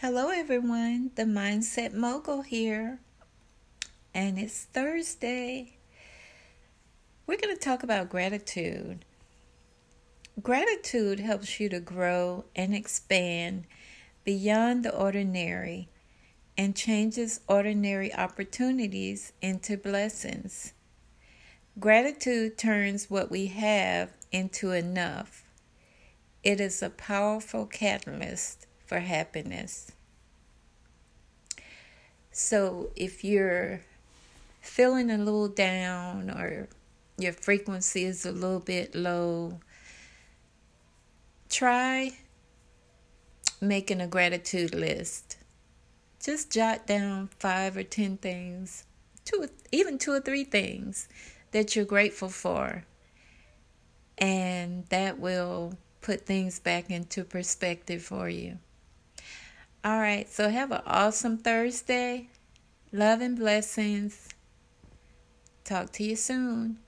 Hello, everyone. The Mindset Mogul here. And it's Thursday. We're going to talk about gratitude. Gratitude helps you to grow and expand beyond the ordinary and changes ordinary opportunities into blessings. Gratitude turns what we have into enough. It is a powerful catalyst for happiness. So if you're feeling a little down or your frequency is a little bit low, try making a gratitude list. Just jot down five or ten things, two, even two or three things that you're grateful for. And that will put things back into perspective for you. All right, so have an awesome Thursday. Love and blessings. Talk to you soon.